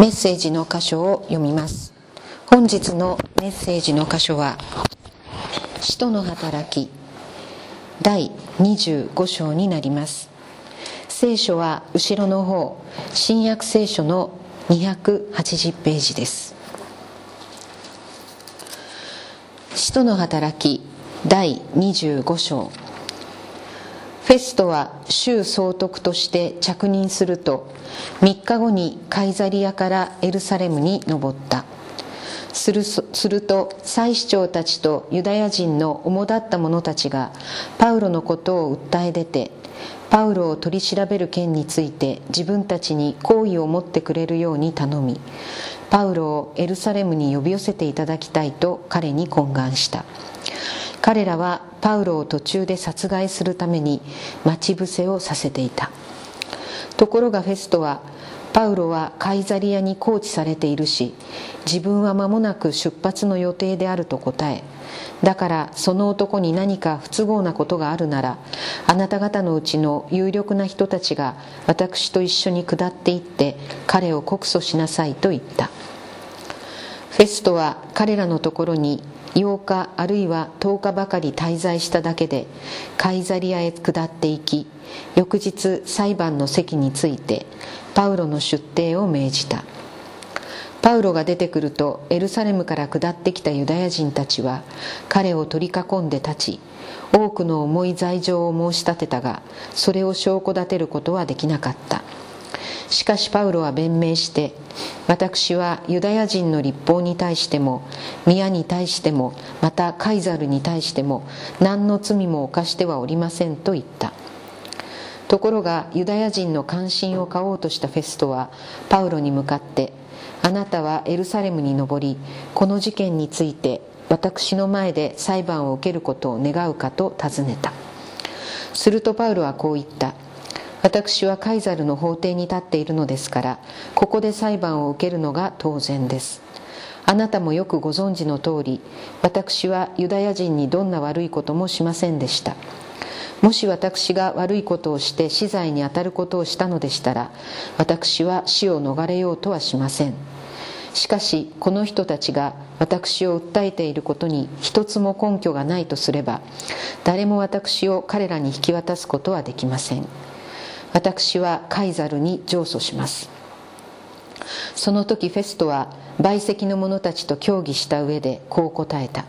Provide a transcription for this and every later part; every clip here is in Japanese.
メッセージの箇所を読みます。本日のメッセージの箇所は「使徒の働き」第25章になります。聖書は後ろの方新約聖書の280ページです。使徒の働き第25章。フェストは州総督として着任すると3日後にカイザリアからエルサレムに登った。するすると祭司長たちとユダヤ人の主だった者たちがパウロのことを訴え出てパウロを取り調べる件について自分たちに好意を持ってくれるように頼みパウロをエルサレムに呼び寄せていただきたいと彼に懇願した。彼らはパウロを途中で殺害するために待ち伏せをさせていた。ところがフェストはパウロはカイザリアに拘置されているし自分は間もなく出発の予定であると答えだからその男に何か不都合なことがあるならあなた方のうちの有力な人たちが私と一緒に下っていって彼を告訴しなさいと言った。フェストは彼らのところに8日あるいは10日ばかり滞在しただけでカイザリアへ下っていき翌日裁判の席についてパウロの出廷を命じた。パウロが出てくるとエルサレムから下ってきたユダヤ人たちは彼を取り囲んで立ち多くの重い罪状を申し立てたがそれを証拠立てることはできなかった。しかしパウロは弁明して私はユダヤ人の立法に対しても宮に対してもまたカイザルに対しても何の罪も犯してはおりませんと言った。ところがユダヤ人の関心を買おうとしたフェストはパウロに向かってあなたはエルサレムに登りこの事件について私の前で裁判を受けることを願うかと尋ねた。するとパウロはこう言った。私はカイザルの法廷に立っているのですからここで裁判を受けるのが当然です。あなたもよくご存知の通り私はユダヤ人にどんな悪いこともしませんでした。もし私が悪いことをして死罪に当たることをしたのでしたら私は死を逃れようとはしません。しかしこの人たちが私を訴えていることに一つも根拠がないとすれば誰も私を彼らに引き渡すことはできません。私はカイザルに上訴します。その時フェストは陪席の者たちと協議した上でこう答えた。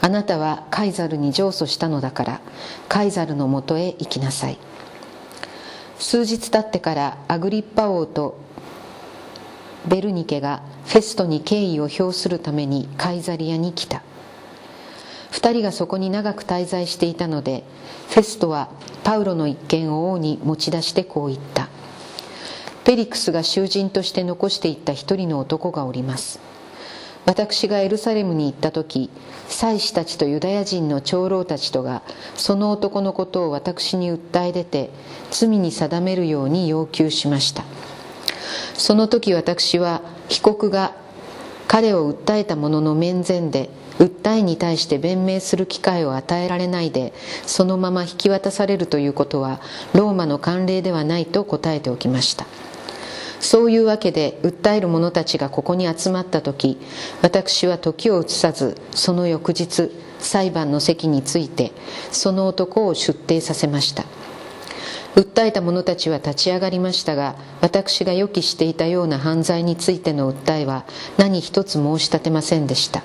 あなたはカイザルに上訴したのだからカイザルのもとへ行きなさい。数日経ってからアグリッパ王とベルニケがフェストに敬意を表するためにカイザリアに来た。2人がそこに長く滞在していたのでフェストはパウロの一件を王に持ち出してこう言った。ペリクスが囚人として残していった一人の男がおります。私がエルサレムに行った時祭司たちとユダヤ人の長老たちとがその男のことを私に訴え出て罪に定めるように要求しました。その時私は被告が彼を訴えた者の面前で訴えに対して弁明する機会を与えられないでそのまま引き渡されるということはローマの慣例ではないと答えておきました。そういうわけで訴える者たちがここに集まった時私は時を移さずその翌日裁判の席についてその男を出廷させました。訴えた者たちは立ち上がりましたが私が予期していたような犯罪についての訴えは何一つ申し立てませんでした。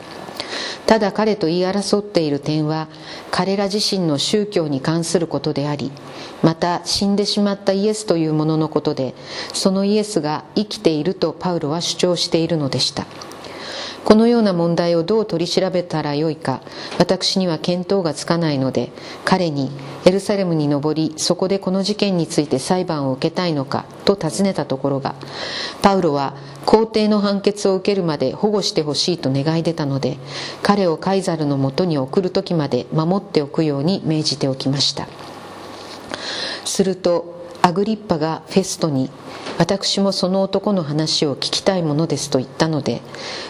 ただ彼と言い争っている点は彼ら自身の宗教に関することでありまた死んでしまったイエスというもののことでそのイエスが生きているとパウロは主張しているのでした。このような問題をどう取り調べたらよいか私には見当がつかないので彼にエルサレムに登りそこでこの事件について裁判を受けたいのかと尋ねたところがパウロは皇帝の判決を受けるまで保護してほしいと願い出たので彼をカイザルのもとに送る時まで守っておくように命じておきました。するとアグリッパがフェストに私もその男の話を聞きたいものですと言ったので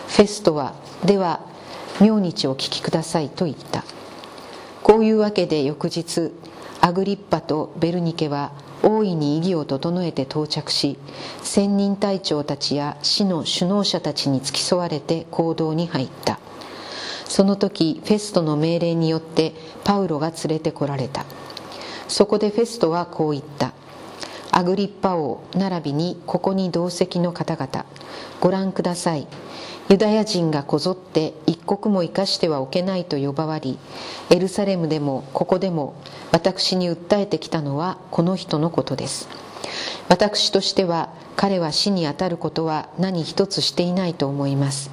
フェストはでは明日お聞きくださいと言った。こういうわけで翌日アグリッパとベルニケは大いに意義を整えて到着し千人隊長たちや市の首脳者たちに付き添われて行動に入った。その時フェストの命令によってパウロが連れてこられた。そこでフェストはこう言った。アグリッパ王並びにここに同席の方々。ご覧ください。ユダヤ人がこぞって一刻も生かしてはおけないと呼ばわりエルサレムでもここでも私に訴えてきたのはこの人のことです。私としては彼は死に当たることは何一つしていないと思います。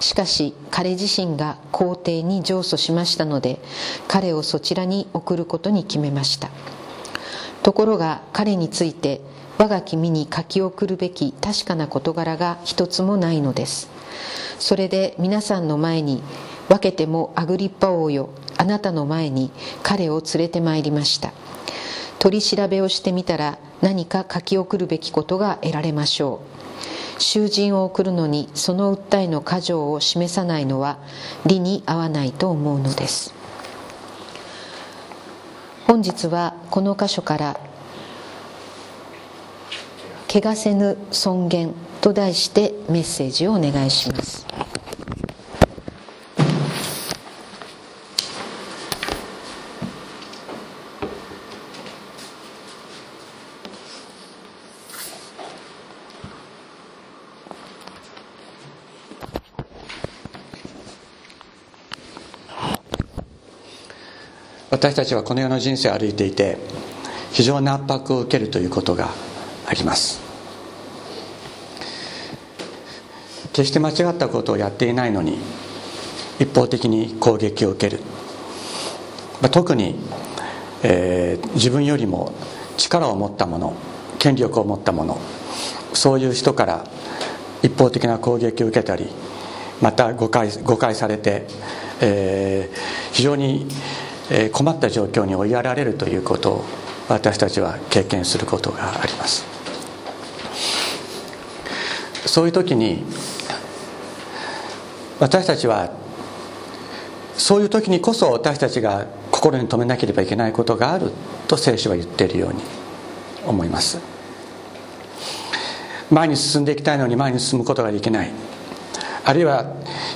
しかし彼自身が皇帝に上訴しましたので彼をそちらに送ることに決めました。ところが彼について我が君に書き送るべき確かな事柄が一つもないのです。それで皆さんの前に分けてもアグリッパ王よあなたの前に彼を連れてまいりました。取り調べをしてみたら何か書き送るべきことが得られましょう。囚人を送るのにその訴えの箇条を示さないのは理に合わないと思うのです。本日はこの箇所から「汚せぬ尊厳」と題してメッセージをお願いします。私たちはこの世の人生を歩いていて非常に圧迫を受けるということがあります。決して間違ったことをやっていないのに一方的に攻撃を受ける、まあ、特に、えー、自分よりも力を持った者権力を持った者そういう人から一方的な攻撃を受けたりまた誤解誤解されて、えー、非常に困った状況に追いやられるということを私たちは経験することがあります。そういう時に私たちはそういう時にこそ私たちが心に留めなければいけないことがあると聖書は言っているように思います。前に進んでいきたいのに前に進むことができない。あるいは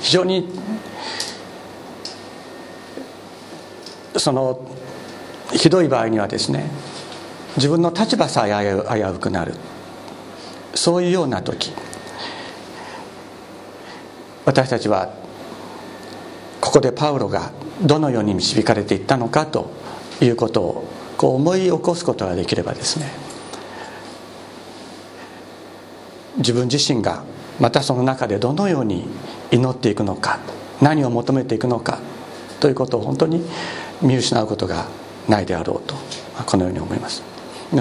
非常にそのひどい場合にはですね自分の立場さえ危うくなる。そういうような時私たちはここでパウロがどのように導かれていったのかということをこう思い起こすことができればですね自分自身がまたその中でどのように祈っていくのか何を求めていくのかということを本当に見失うことがないであろうとこのように思います。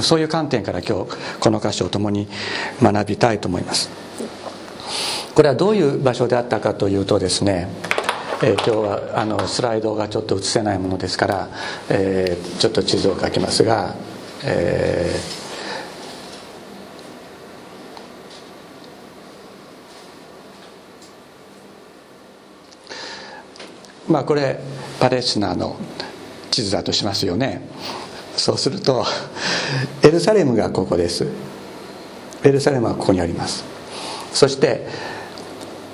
そういう観点から今日この箇所を共に学びたいと思います。これはどういう場所であったかというとですね、えー、今日はあのスライドがちょっと映せないものですから、えー、ちょっと地図を書きますが、えー、まあこれパレスチナの地図だとしますよね。そうするとエルサレムがここです。エルサレムはここにあります。そして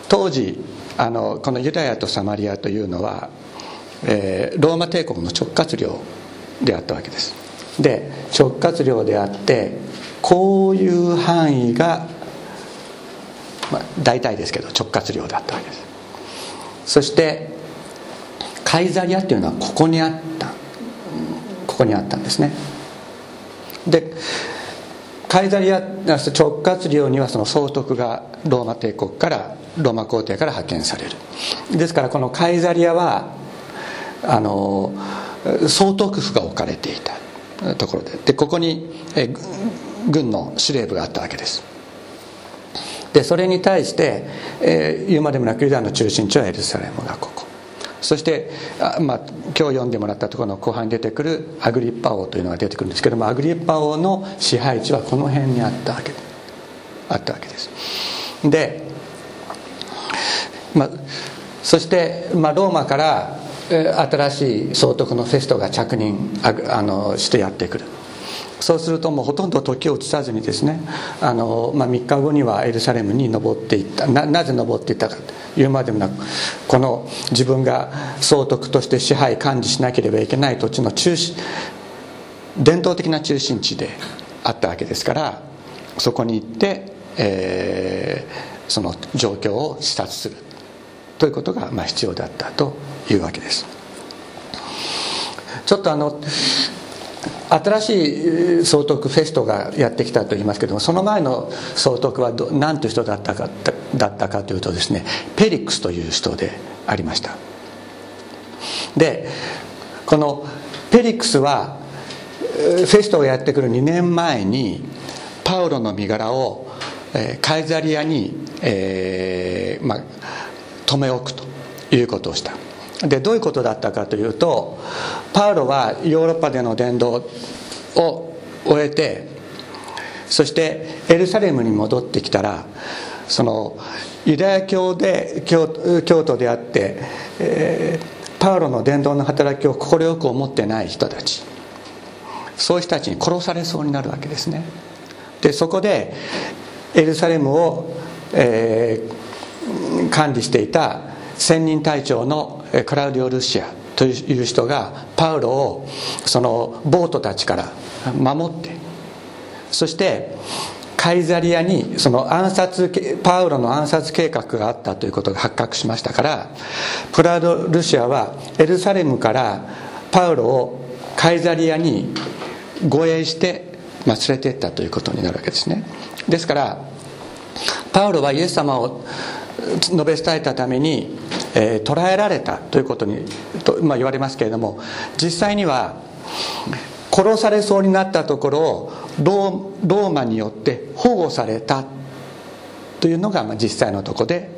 当時あのこのユダヤとサマリアというのは、えー、ローマ帝国の直轄領であったわけです。で直轄領であってこういう範囲が、まあ、大体ですけど直轄領だったわけです。そしてカイザリアっていうのはここにあったここにあったんですね。でカイザリア直轄領にはその総督がローマ帝国からローマ皇帝から派遣される。ですからこのカイザリアはあの総督府が置かれていたところで。でここにえ軍の司令部があったわけです。でそれに対して、えー、言うまでもなくユダの中心地はエルサレムがここ。そしてあ、まあ、今日読んでもらったところの後半に出てくるアグリッパ王というのが出てくるんですけどもアグリッパ王の支配地はこの辺にあったわけ。あったわけです。で、まあ、そして、まあ、ローマから新しい総督のフェストが着任あのしてやってくる。そうするともうほとんど時を移さずにですねあの、まあ、3日後にはエルサレムに登っていった。ななぜ登っていったか。というまでもなくこの自分が総督として支配管理しなければいけない土地の中心伝統的な中心地であったわけですからそこに行って、えー、その状況を視察するということがまあ必要だったというわけです。ちょっとあの新しい総督フェストがやってきたと言いますけどもその前の総督は何という人だったかだったかというとですねペリックスという人でありました。でこのペリックスはフェストがやってくる2年前にパウロの身柄をカイザリアに、えーまあ、留め置くということをした。でどういうことだったかというとパウロはヨーロッパでの伝道を終えてそしてエルサレムに戻ってきたらそのユダヤ教で教教徒であって、えー、パウロの伝道の働きを快く思ってない人たち。そういう人たちに殺されそうになるわけですね。でそこでエルサレムを、えー、管理していた専任隊長のクラウディオ・ルシアという人がパウロをそのボートたちから守ってそしてカイザリアにその暗殺パウロの暗殺計画があったということが発覚しましたからクラド・ルシアはエルサレムからパウロをカイザリアに護衛して、ま、連れてったということになるわけですね。ですからパウロはイエス様を述べ伝えたために、えー、捕らえられたということにと、まあ、言われますけれども実際には殺されそうになったところをローマによって保護されたというのが、まあ、実際のとこで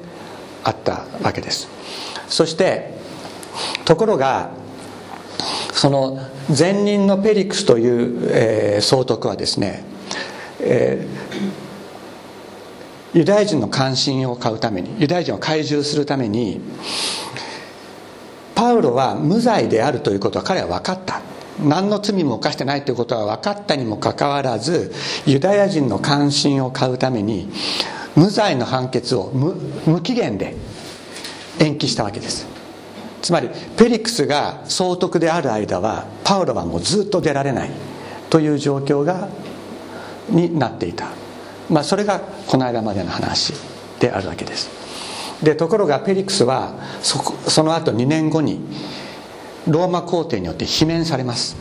あったわけです。そしてところがその前任のペリクスという、えー、総督はですね、えー、ユダヤ人の関心を買うためにユダヤ人を懐柔するためにパウロは無罪であるということは彼は分かった。何の罪も犯してないということは分かったにもかかわらずユダヤ人の関心を買うために無罪の判決を無期限で延期したわけです。つまりペリクスが総督である間はパウロはもうずっと出られないという状況がになっていた、まあ、それがこの間までの話であるわけです。でところがペリクスはそその後2年後にローマ皇帝によって罷免されます。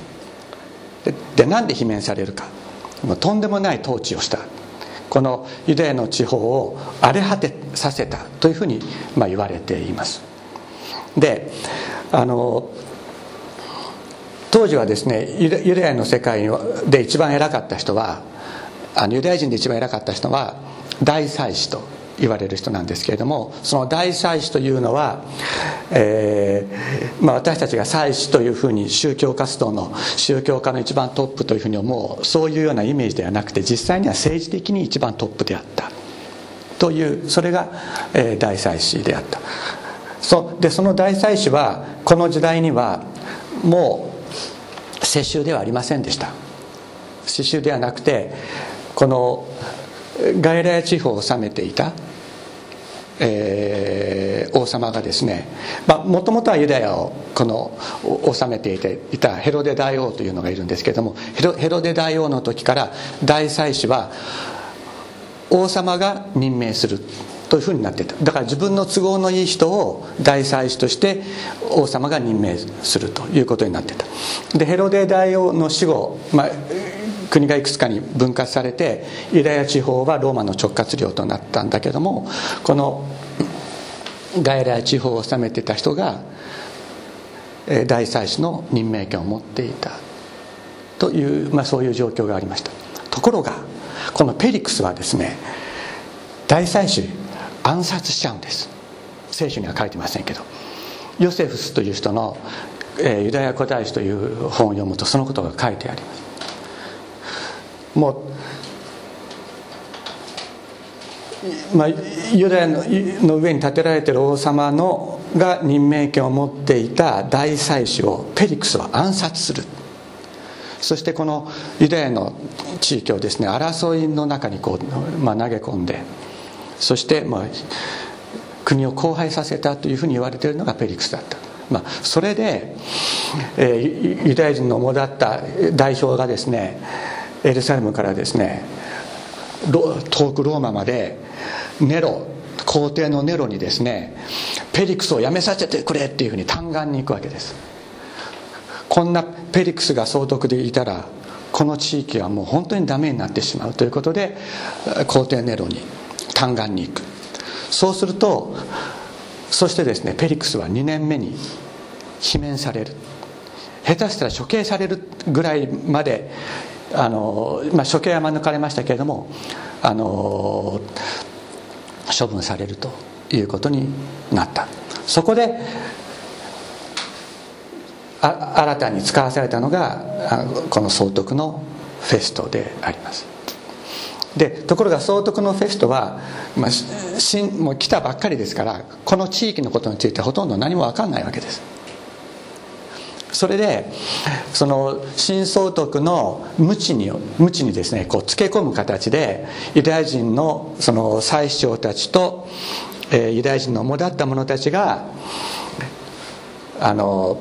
ででなんで罷免されるか。とんでもない統治をした。このユダヤの地方を荒れ果てさせたというふうにまあ言われています。であの当時はですねユダヤの世界で一番偉かった人はあのユダヤ人で一番偉かった人は大祭司と言われる人なんですけれどもその大祭司というのは、えーまあ、私たちが祭司というふうに宗教活動の宗教家の一番トップというふうに思うそういうようなイメージではなくて実際には政治的に一番トップであったというそれが、えー、大祭司であった。そでその大祭司はこの時代にはもう世襲ではありませんでした。世襲ではなくてこのガイラヤ地方を治めていた、えー、王様がですねもともとはユダヤをこの治めていたヘロデ大王というのがいるんですけれどもヘロデ大王の時から大祭司は王様が任命するというふうになってた。だから自分の都合のいい人を大祭司として王様が任命するということになってた。でヘロデ大王の死後、まあ、国がいくつかに分割されてユダヤ地方はローマの直轄領となったんだけどもこのガイラヤ地方を治めてた人が大祭司の任命権を持っていた。という、まあ、そういう状況がありました。ところがこのペリクスはですね大祭司暗殺しちゃうんです。聖書には書いてませんけど。ヨセフスという人の「え、ユダヤ古代史」という本を読むとそのことが書いてあります。もう、まあ、ユダヤの上に建てられている王様のが任命権を持っていた大祭司をペリクスは暗殺する。そしてこのユダヤの地域をですね争いの中にこう、まあ、投げ込んでそして、まあ、国を荒廃させたというふうに言われているのがペリクスだった。まあ、それで、えー、ユダヤ人の主だった代表がですねエルサレムからですね遠くローマまでネロ皇帝のネロにですねペリクスをやめさせてくれっていうふうに嘆願に行くわけです。こんなペリクスが総督でいたらこの地域はもう本当にダメになってしまうということで皇帝ネロに嘆願に行く。そうするとそしてですねペリクスは2年目に罷免される。下手したら処刑されるぐらいまであの、まあ、処刑は免れましたけれどもあの処分されるということになった。そこであ新たに使わされたのがこの総督のフェストであります。でところが総督のフェストは、まあ、しもう来たばっかりですからこの地域のことについてほとんど何も分かんないわけです。それでその新総督の無知に無知にですねこうつけ込む形でユダヤ人のその宰相たちと、えー、ユダヤ人の主だった者たちがあの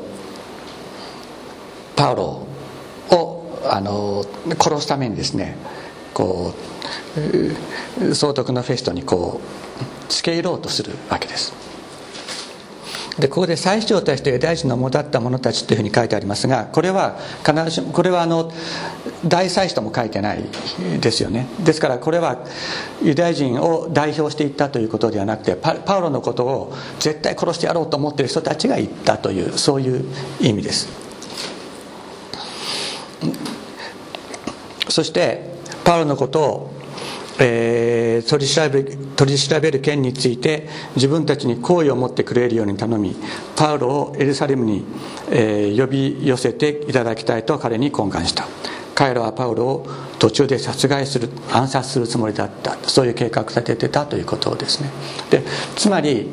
パウロをあの殺すためにですねこう総督のフェストにこう付け入ろうとするわけです。でここで最長たちとユダヤ人の主だった者たちというふうに書いてありますがこれは必ずしもこれはあの大祭司とも書いてないですよね。ですからこれはユダヤ人を代表していったということではなくてパウロのことを絶対殺してやろうと思っている人たちが言ったというそういう意味です。そしてパウロのことをえー、取り調べ取り調べる件について自分たちに好意を持ってくれるように頼みパウロをエルサレムに、えー、呼び寄せていただきたいと彼に懇願した。彼らはパウロを途中で殺害する暗殺するつもりだった。そういう計画を立ててたということですね。でつまり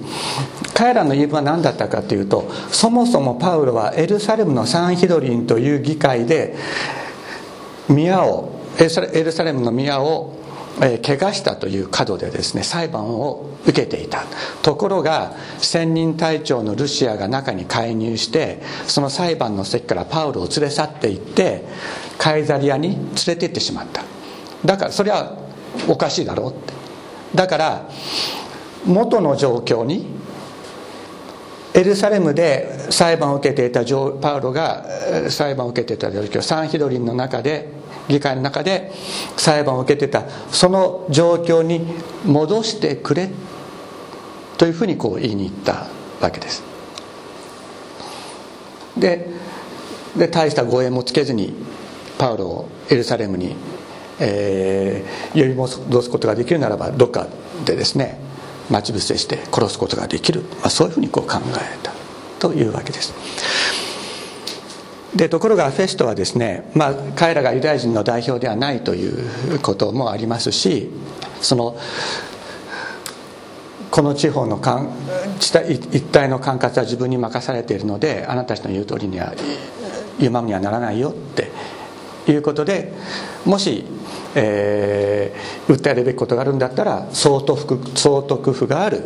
彼らの言い分は何だったかというとそもそもパウロはエルサレムのサンヒドリンという議会で宮をエルサレムの宮をえー、怪我したという角でですね裁判を受けていた。ところが専任隊長のルシアが中に介入してその裁判の席からパウロを連れ去っていってカイザリアに連れて行ってしまった。だからそれはおかしいだろうって。だから元の状況にエルサレムで裁判を受けていたパウロが裁判を受けていた状況サンヒドリンの中で議会の中で裁判を受けてたその状況に戻してくれというふうにこう言いに行ったわけです。でで大した護衛もつけずにパウロをエルサレムに、えー、呼び戻すことができるならばどっかでですね待ち伏せして殺すことができる、まあ、そういうふうにこう考えたというわけです。でところがフェストはですね、まあ、彼らがユダヤ人の代表ではないということもありますしそのこの地方のかん一帯の管轄は自分に任されているのであなたたちの言う通りには言うままにはならないよっていうことでもし、えー、訴えるべきことがあるんだったら総督府総督府がある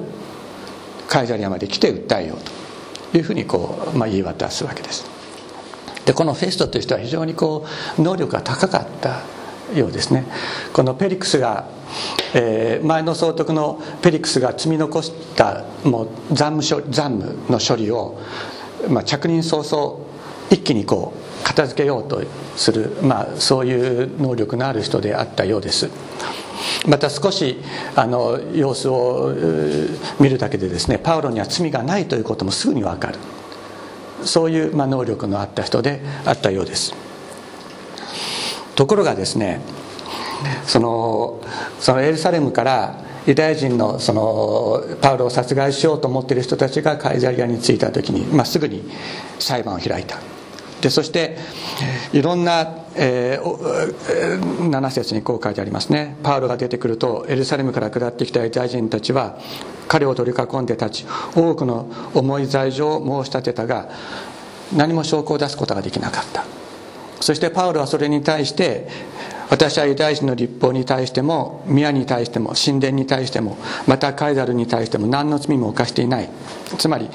カイザリアまで来て訴えようというふうにこう、まあ、言い渡すわけです。でこのフェストという人は非常にこう能力が高かったようですね。このペリクスが、えー、前の総督のペリクスが積み残したもう残務残務の処理を、まあ、着任早々一気にこう片付けようとする、まあ、そういう能力のある人であったようです。また少しあの様子を見るだけでですねパウロには罪がないということもすぐに分かる。そういう、ま、能力のあった人であったようです。ところがですねそのそのエルサレムからユダヤ人のそのパウロを殺害しようと思っている人たちがカイザリアに着いた時に、まあ、すぐに裁判を開いた。でそしていろんな、えー、7節にこう書いてありますね。パウロが出てくるとエルサレムから下ってきたユダヤ人たちは彼を取り囲んで立ち多くの重い罪状を申し立てたが何も証拠を出すことができなかった。そしてパウロはそれに対して私はユダヤ人の立法に対しても宮に対しても神殿に対してもまたカイザルに対しても何の罪も犯していない。つまり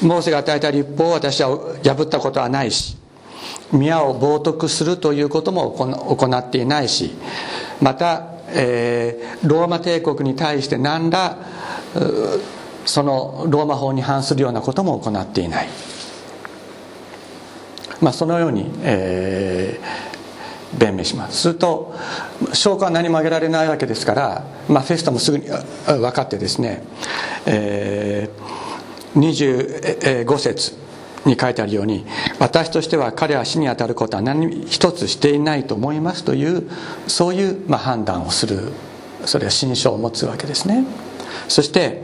モーセが与えた立法を私は破ったことはないし宮を冒涜するということも行っていないしまた、えー、ローマ帝国に対して何らそのローマ法に反するようなことも行っていない、まあ、そのように、えー、弁明します。すると証拠は何も挙げられないわけですから、まあ、フェストもすぐに分かってですね、えー、25節。に書いてあるように私としては彼は死に当たることは何一つしていないと思いますというそういう、まあ、判断をするそれは心証を持つわけですね。そして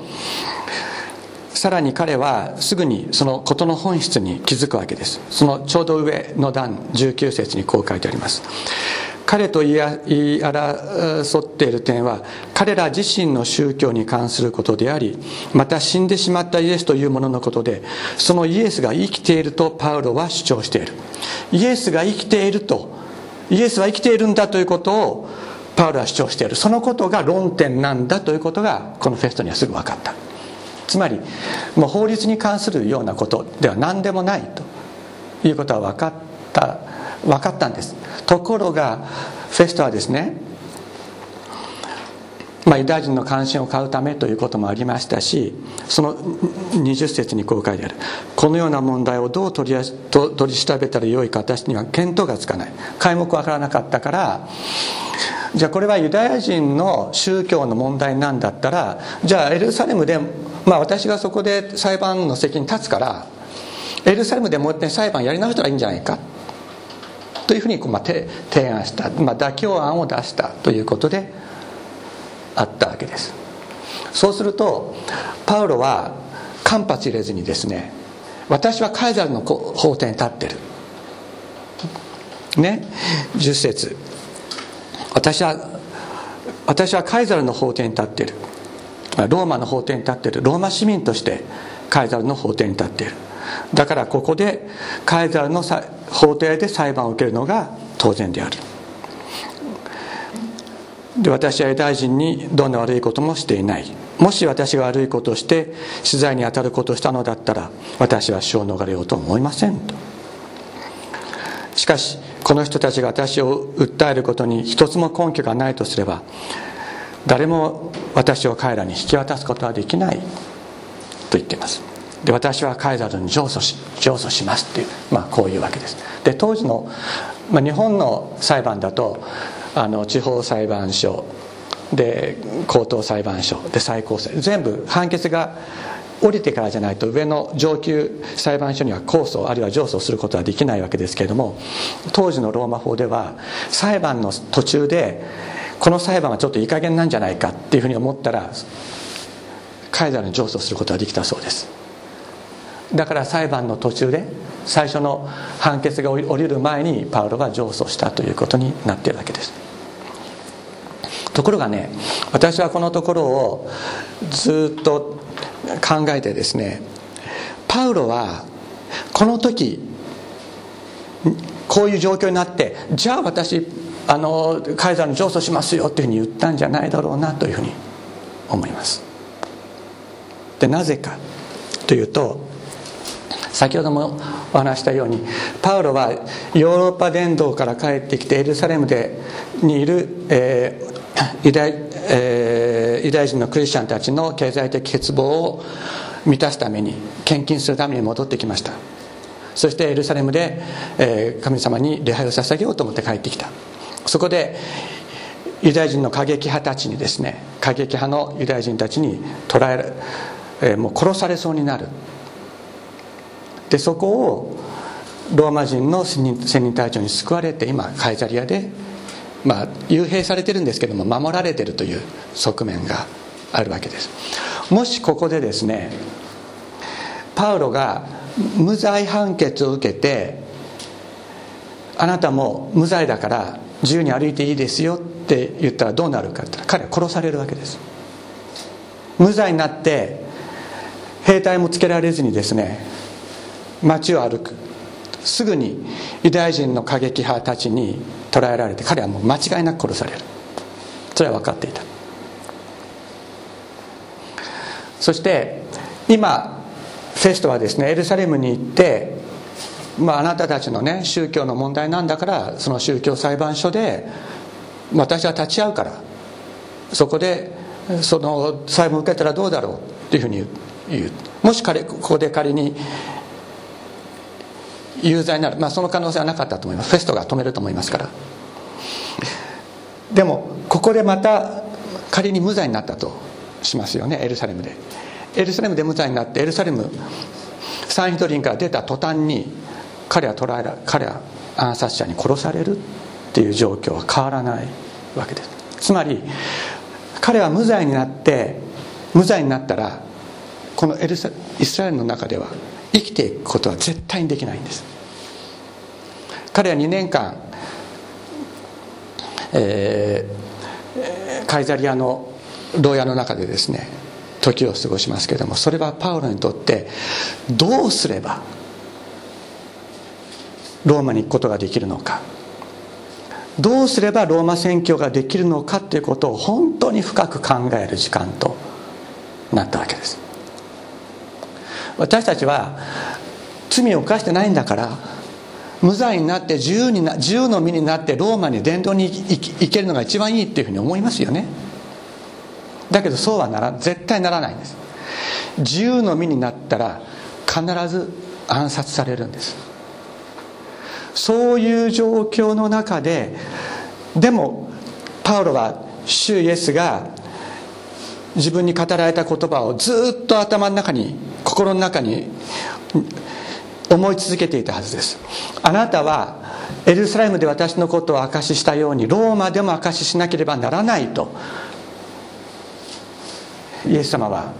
さらに彼はすぐにその事の本質に気づくわけです。そのちょうど上の段19節にこう書いてあります。彼と言い争っている点は彼ら自身の宗教に関することでありまた死んでしまったイエスというもののことでそのイエスが生きているとパウロは主張している。イエスが生きているとイエスは生きているんだということをパウロは主張している。そのことが論点なんだということがこのフェストにはすぐ分かった。つまりもう法律に関するようなことでは何でもないということは分かった。分かったんです。ところがフェストはですねまあ、ユダヤ人の関心を買うためということもありましたしその20節にこう書いてある。このような問題をどう取り取り調べたらよいか私には見当がつかない。皆目わからなかったからじゃあこれはユダヤ人の宗教の問題なんだったらじゃあエルサレムでまあ、私がそこで裁判の席に立つからエルサレムでもう一遍裁判やり直したらいいんじゃないか。というふうにこうまあ提案した、まあ、妥協案を出したということであったわけです。そうするとパウロは間髪入れずにですね私はカイザルの法廷に立ってる。ね10節。私は私はカイザルの法廷に立っている。ローマの法廷に立っている。ローマ市民としてカイザルの法廷に立っている。だからここでカイザルの法廷で裁判を受けるのが当然である。で私はユダヤ人にどんな悪いこともしていない。もし私が悪いことをして取材に当たることをしたのだったら私は死を逃れようと思いませんと。しかしこの人たちが私を訴えることに一つも根拠がないとすれば誰も私を彼らに引き渡すことはできないと言っています。で私はカイザルに上訴し上訴しますっていう、まあ、こういうわけです。で当時の、まあ、日本の裁判だとあの地方裁判所で高等裁判所で最高裁全部判決が降りてからじゃないと上の上級裁判所には控訴あるいは上訴することはできないわけですけれども当時のローマ法では裁判の途中でこの裁判はちょっといい加減なんじゃないかっていうふうに思ったらカイザルに上訴することができたそうです。だから裁判の途中で最初の判決が降りる前にパウロは上訴したということになっているわけです。ところがね私はこのところをずっと考えてですねパウロはこの時こういう状況になってじゃあ私あのカイザーに上訴しますよっていうふうに言ったんじゃないだろうなというふうに思います。でなぜかというと先ほどもお話したようにパウロはヨーロッパ伝道から帰ってきてエルサレムでにいる、えーユダえー、ユダヤ人のクリスチャンたちの経済的欠乏を満たすために献金するために戻ってきました。そしてエルサレムで、えー、神様に礼拝を捧げようと思って帰ってきた。そこでユダヤ人の過激派たちにですね過激派のユダヤ人たちに捕らえる、えー、もう殺されそうになる。でそこをローマ人の千人隊長に救われて今カイザリアで、まあ、幽閉されてるんですけども守られてるという側面があるわけです。もしここでですねパウロが無罪判決を受けてあなたも無罪だから自由に歩いていいですよって言ったらどうなるかって彼は殺されるわけです。無罪になって兵隊もつけられずにですね街を歩く。すぐにユダヤ人の過激派たちに捕らえられて彼はもう間違いなく殺される。それは分かっていた。そして今フェストはですねエルサレムに行ってまあ、あなたたちのね宗教の問題なんだからその宗教裁判所で私は立ち会うからそこでその裁判を受けたらどうだろうっていうふうに言う。もし彼ここで仮に有罪になる、まあ、その可能性はなかったと思います。フェストが止めると思いますから。でもここでまた仮に無罪になったとしますよね。エルサレムで。エルサレムで無罪になってエルサレムサンヒドリンから出た途端に彼は捕らえら彼は暗殺者に殺されるっていう状況は変わらないわけです。つまり彼は無罪になって無罪になったらこのエルサイスラエルの中では生きていくことは絶対にできないんです。彼は2年間、えー、カイザリアの牢屋の中でですね時を過ごしますけれどもそれはパウロにとってどうすればローマに行くことができるのか。どうすればローマ宣教ができるのかということを本当に深く考える時間となったわけです。私たちは罪を犯してないんだから無罪になって自由にな自由の身になってローマに伝道に行けるのが一番いいっていうふうに思いますよね。だけどそうはなら絶対ならないんです。自由の身になったら必ず暗殺されるんです。そういう状況の中ででもパウロは主イエスが自分に語られた言葉をずっと頭の中に心の中に思い続けていたはずです。あなたはエルサレムで私のことを証ししたようにローマでも証ししなければならないとイエス様は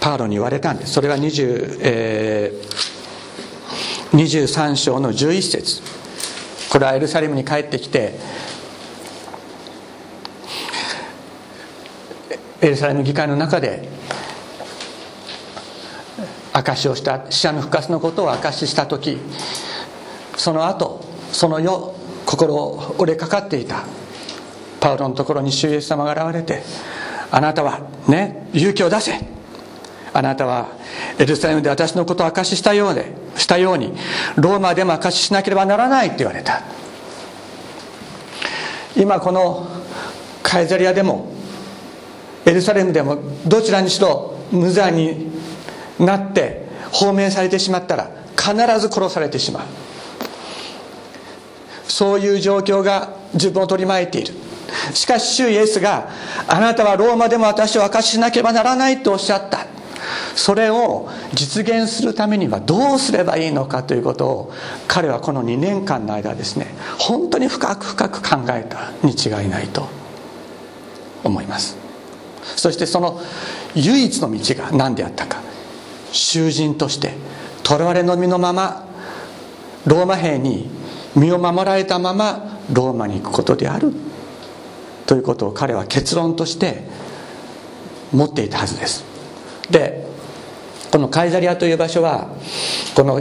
パウロに言われたんです。それは20、えー、23章の11節。これはエルサレムに帰ってきてエルサレム議会の中で証しをした死者の復活のことを証しした時その後その夜心折れかかっていたパウロのところに主イエス様が現れてあなたはね勇気を出せ。あなたはエルサレムで私のことを証ししたようでしたようにローマでも証ししなければならないって言われた。今このカイザリアでもエルサレムでもどちらにしろ無罪になって放免されてしまったら必ず殺されてしまう。そういう状況が自分を取り巻いている。しかし主イエスがあなたはローマでも私を証ししなければならないとおっしゃった。それを実現するためにはどうすればいいのかということを彼はこの2年間の間ですね本当に深く深く考えた。に違いないと思います。そしてその唯一の道が何であったか。囚人として囚われの身のままローマ兵に身を守られたままローマに行くことである。ということを彼は結論として持っていたはずです。でこのカイザリアという場所はこの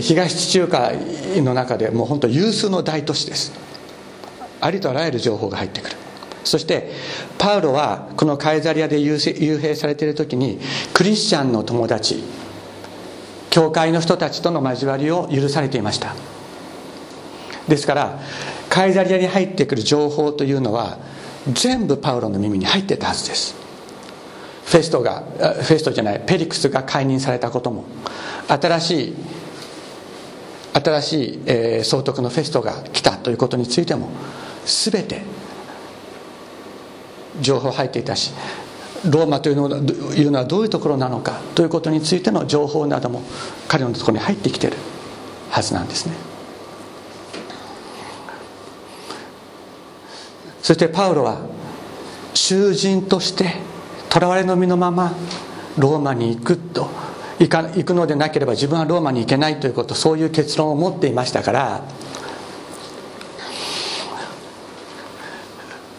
東地中海の中でもう本当有数の大都市です。ありとあらゆる情報が入ってくる。そしてパウロはこのカイザリアで幽閉されている時にクリスチャンの友達教会の人たちとの交わりを許されていました。ですからカイザリアに入ってくる情報というのは全部パウロの耳に入ってたはずです。フェストがフェストじゃないペリクスが解任されたことも新しい新しい、えー、総督のフェストが来たということについても全て情報入っていたしローマというのはどういうところなのかということについての情報なども彼のところに入ってきてるはずなんですね。そしてパウロは囚人として囚われの身のままローマに行くと。行か行くのでなければ自分はローマに行けないということそういう結論を持っていましたから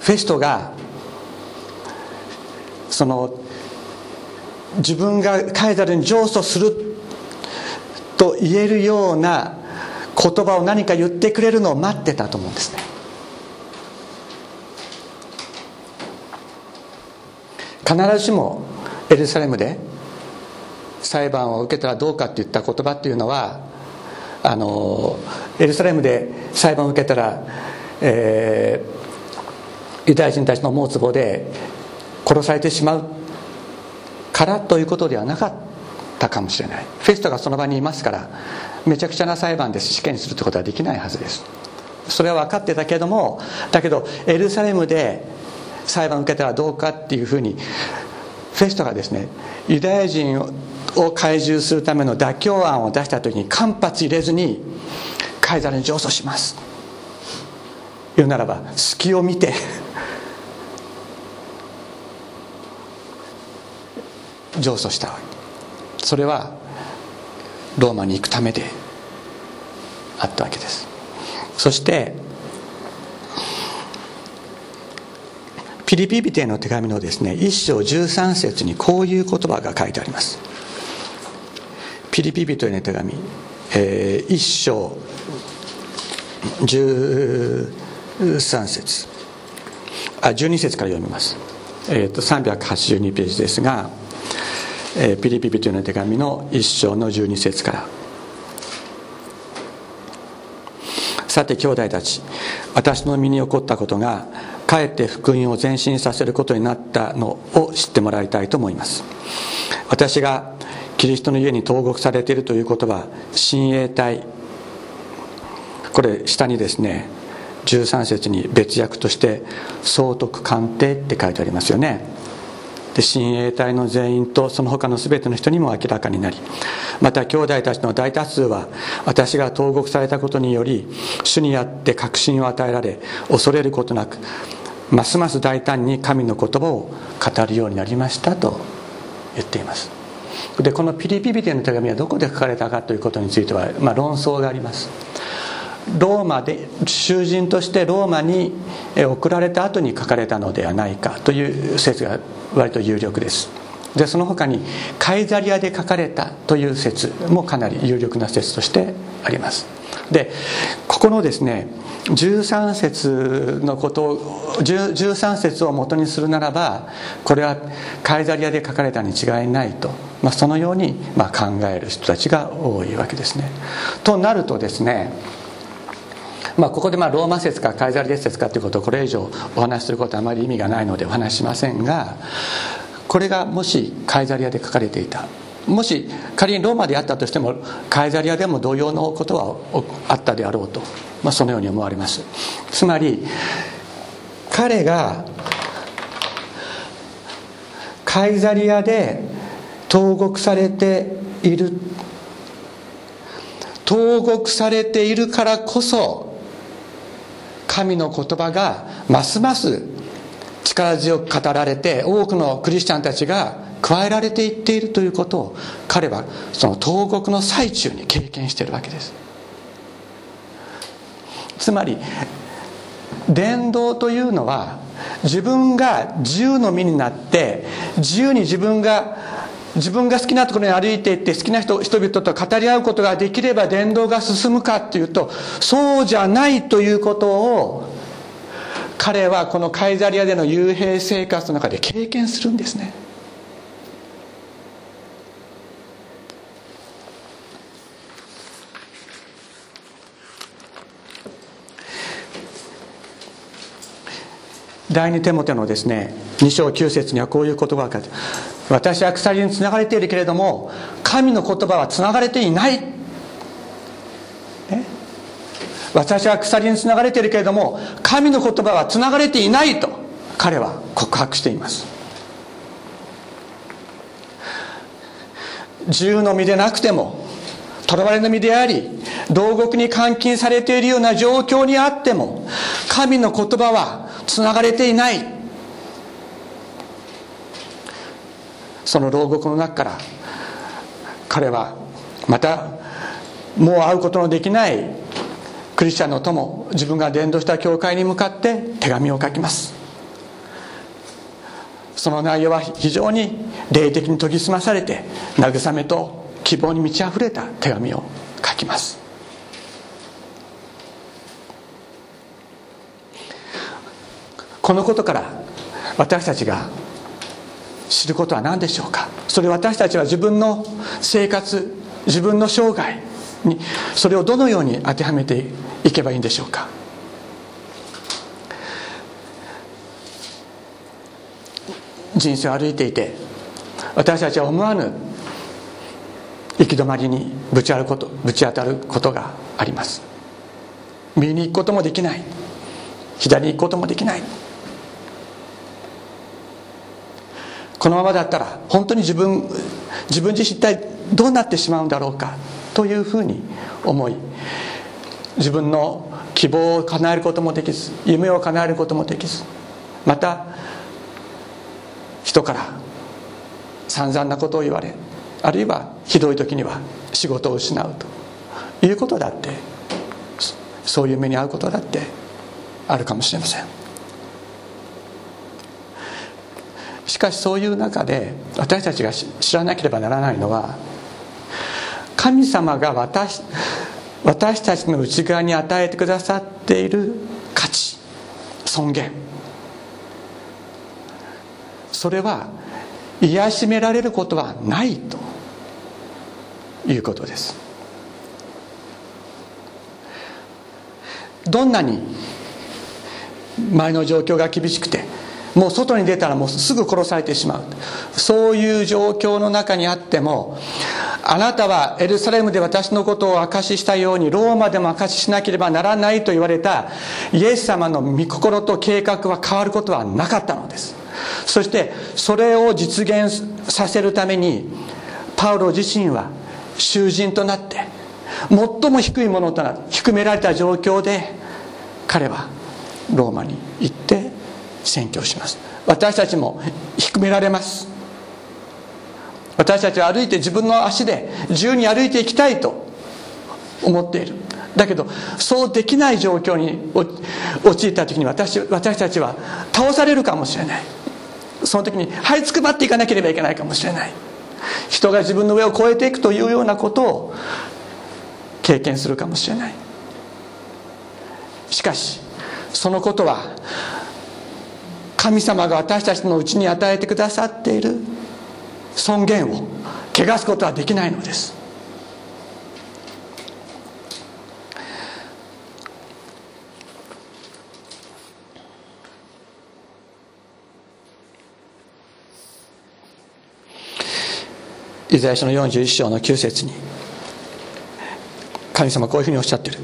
フェストがその自分がカエサルに上訴すると言えるような言葉を何か言ってくれるのを待ってたと思うんですね。必ずしもエルサレムで裁判を受けたらどうかって言った言葉っていうのはあのエルサレムで裁判を受けたら、えー、ユダヤ人たちの思うつぼで殺されてしまうからということではなかったかもしれない。フェストがその場にいますからめちゃくちゃな裁判で死刑にするってことはできないはずです。それは分かってたけどもだけどエルサレムで裁判を受けたらどうかっていうふうにフェストがですねユダヤ人を懐柔するための妥協案を出した時に間髪入れずにカイザルに上訴します。言うならば隙を見て上訴した。それはローマに行くためであったわけです。そしてピリピリテの手紙のですね1章13節にこういう言葉が書いてあります。ピリピリテの手紙、えー、1章13節。あ12節から読みます、えーと、と382ページですがえ、ピリピリというの手紙の一章の12節から。さて兄弟たち私の身に起こったことがかえって福音を前進させることになったのを知ってもらいたいと思います。私がキリストの家に投獄されているということは親衛隊これ下にですね13節に別訳として総督官邸って書いてありますよね。で親衛隊の全員とその他の全ての人にも明らかになりまた兄弟たちの大多数は私が投獄されたことにより主にあって確信を与えられ恐れることなくますます大胆に神の言葉を語るようになりましたと言っています。でこのピリピリテの手紙はどこで書かれたかということについては、まあ、論争があります。ローマで囚人としてローマに送られた後に書かれたのではないかという説が割と有力です。でその他にカイザリアで書かれたという説もかなり有力な説としてあります。でここのですね13節のことを13節を元にするならばこれはカイザリアで書かれたに違いないと、まあ、そのようにま考える人たちが多いわけですね。となるとですねまあ、ここでまあローマ説かカイザリア説かということをこれ以上お話しすることはあまり意味がないのでお話しませんがこれがもしカイザリアで書かれていた。もし仮にローマであったとしてもカイザリアでも同様のことはあったであろうと、まあ、そのように思われます。つまり彼がカイザリアで投獄されている投獄されているからこそ神の言葉がますます力強く語られて多くのクリスチャンたちが加えられていっているということを彼はその投獄の最中に経験しているわけです。つまり伝道というのは自分が自由の身になって自由に自分が自分が好きなところに歩いていって好きな人人々と語り合うことができれば伝道が進むかっていうとそうじゃないということを彼はこのカイザリアでの幽閉生活の中で経験するんですね。第二手モテのですね2章9節にはこういう言葉が私は鎖につながれているけれども神の言葉はつながれていない、ね、私は鎖につながれているけれども神の言葉はつながれていないと彼は告白しています。自由の身でなくても囚われの身であり牢獄に監禁されているような状況にあっても神の言葉はつながれていない。その牢獄の中から彼はまたもう会うことのできないクリスチャンの友自分が伝道した教会に向かって手紙を書きます。その内容は非常に霊的に研ぎ澄まされて慰めと希望に満ち溢れた手紙を書きます。このことから私たちが知ることは何でしょうか？それ私たちは自分の生活自分の生涯にそれをどのように当てはめていけばいいんでしょうか？人生を歩いていて私たちは思わぬ行き止まりにぶち当たることぶち当たることがあります。右に行くこともできない。左に行くこともできない。このままだったら本当に自分自分自身一体どうなってしまうんだろうかというふうに思い自分の希望を叶えることもできず夢を叶えることもできずまた人から散々なことを言われあるいはひどい時には仕事を失うということだってそういう目に遭うことだってあるかもしれません。しかしそういう中で私たちが知らなければならないのは神様が私私たちの内側に与えてくださっている価値尊厳。それは癒しめられることはないということです。どんなに周りの状況が厳しくてもう外に出たらもうすぐ殺されてしまう。そういう状況の中にあってもあなたはエルサレムで私のことを証ししたようにローマでも証ししなければならないと言われたイエス様の御心と計画は変わることはなかったのです。そしてそれを実現させるためにパウロ自身は囚人となって最も低いものとなる低められた状況で彼はローマに行って宣教します。私たちも低められます。私たちは歩いて自分の足で自由に歩いていきたいと思っている。だけどそうできない状況に陥った時に私私たちは倒されるかもしれない。その時に這いつくばっていかなければいけないかもしれない。人が自分の上を越えていくというようなことを経験するかもしれない。しかしそのことは神様が私たちのうちに与えてくださっている。尊厳を汚すことはできないのです。イザヤ書の41章の9節に神様こういうふうにおっしゃってる。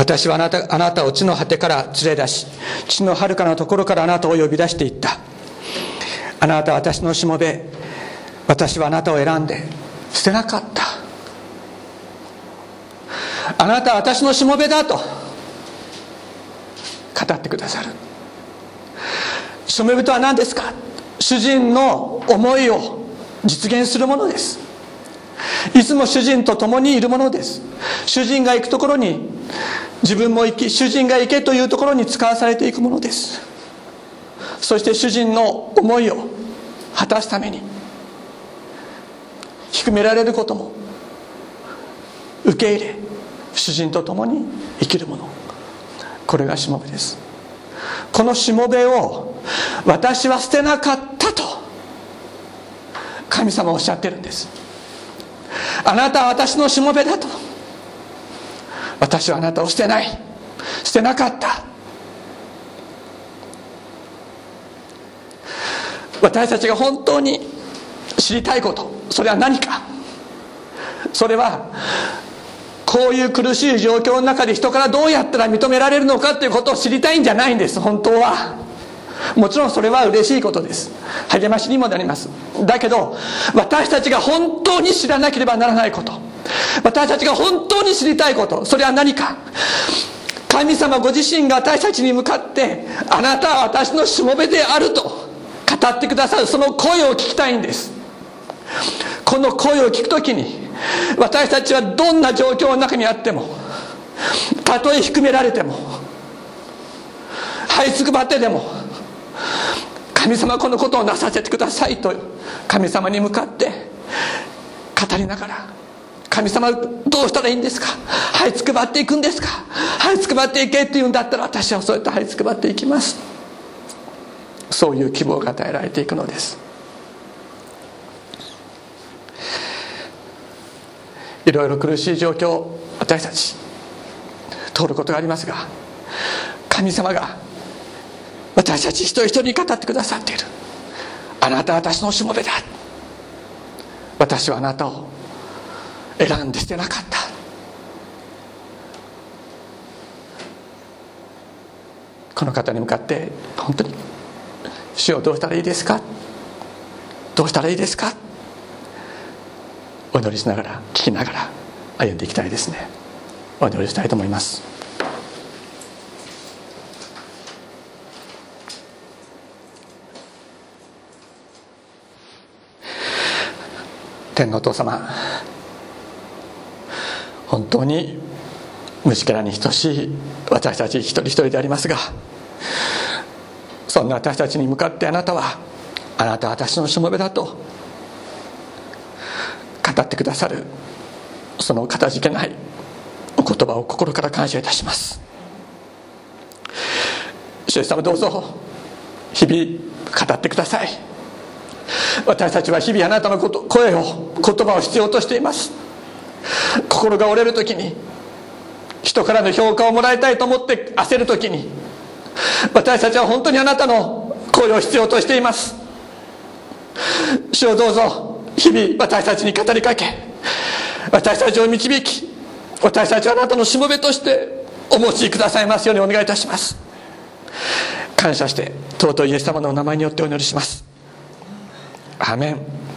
私はあなたあなたを地の果てから連れ出し地の遥かなところからあなたを呼び出していった。あなたは私のしもべ私はあなたを選んで捨てなかった。あなたは私のしもべだと語ってくださる。しもべとは何ですか？主人の思いを実現するものです。いつも主人と共にいるものです。主人が行くところに自分も行き主人が行けというところに使わされていくものです。そして主人の思いを果たすために低められることも受け入れ主人と共に生きるもの。これがしもべです。このしもべを私は捨てなかったと神様おっしゃってるんです。あなたは私のしもべだと。私はあなたを捨てない。捨てなかった。私たちが本当に知りたいこと。それは何か。それはこういう苦しい状況の中で人からどうやったら認められるのかということを知りたいんじゃないんです。本当は。もちろんそれは嬉しいことです。励ましにもなります。だけど私たちが本当に知らなければならないこと。私たちが本当に知りたいことそれは何か。神様ご自身が私たちに向かってあなたは私のしもべであると語ってくださる。その声を聞きたいんです。この声を聞くときに私たちはどんな状況の中にあってもたとえ低められても這いつくばってでも神様このことをなさせてくださいと神様に向かって語りながら神様どうしたらいいんですか？這いつくばっていくんですか？這いつくばっていけって言うんだったら私はそうやって這いつくばっていきます。そういう希望が与えられていくのです。いろいろ苦しい状況私たち通ることがありますが神様が私たち一人一人に語ってくださっている。あなたは私のしもべだ。私はあなたを選んで捨てなかった。この方に向かって本当に「主をどうしたらいいですか?」どうしたらいいですか？お祈りしながら聞きながら歩んでいきたいですね。お祈りしたいと思います。天のお父様本当に虫けらに等しい私たち一人一人でありますがそんな私たちに向かってあなたはあなたは私のしもべだと語ってくださるそのかたじけないお言葉を心から感謝いたします。主様どうぞ日々語ってください。私たちは日々あなたのこと声を言葉を必要としています。心が折れる時に人からの評価をもらいたいと思って焦る時に私たちは本当にあなたの声を必要としています。主をどうぞ日々私たちに語りかけ私たちを導き私たちはあなたのしもべとしてお持ちくださいますようにお願いいたします。感謝して尊いイエス様のお名前によってお祈りします。アメン。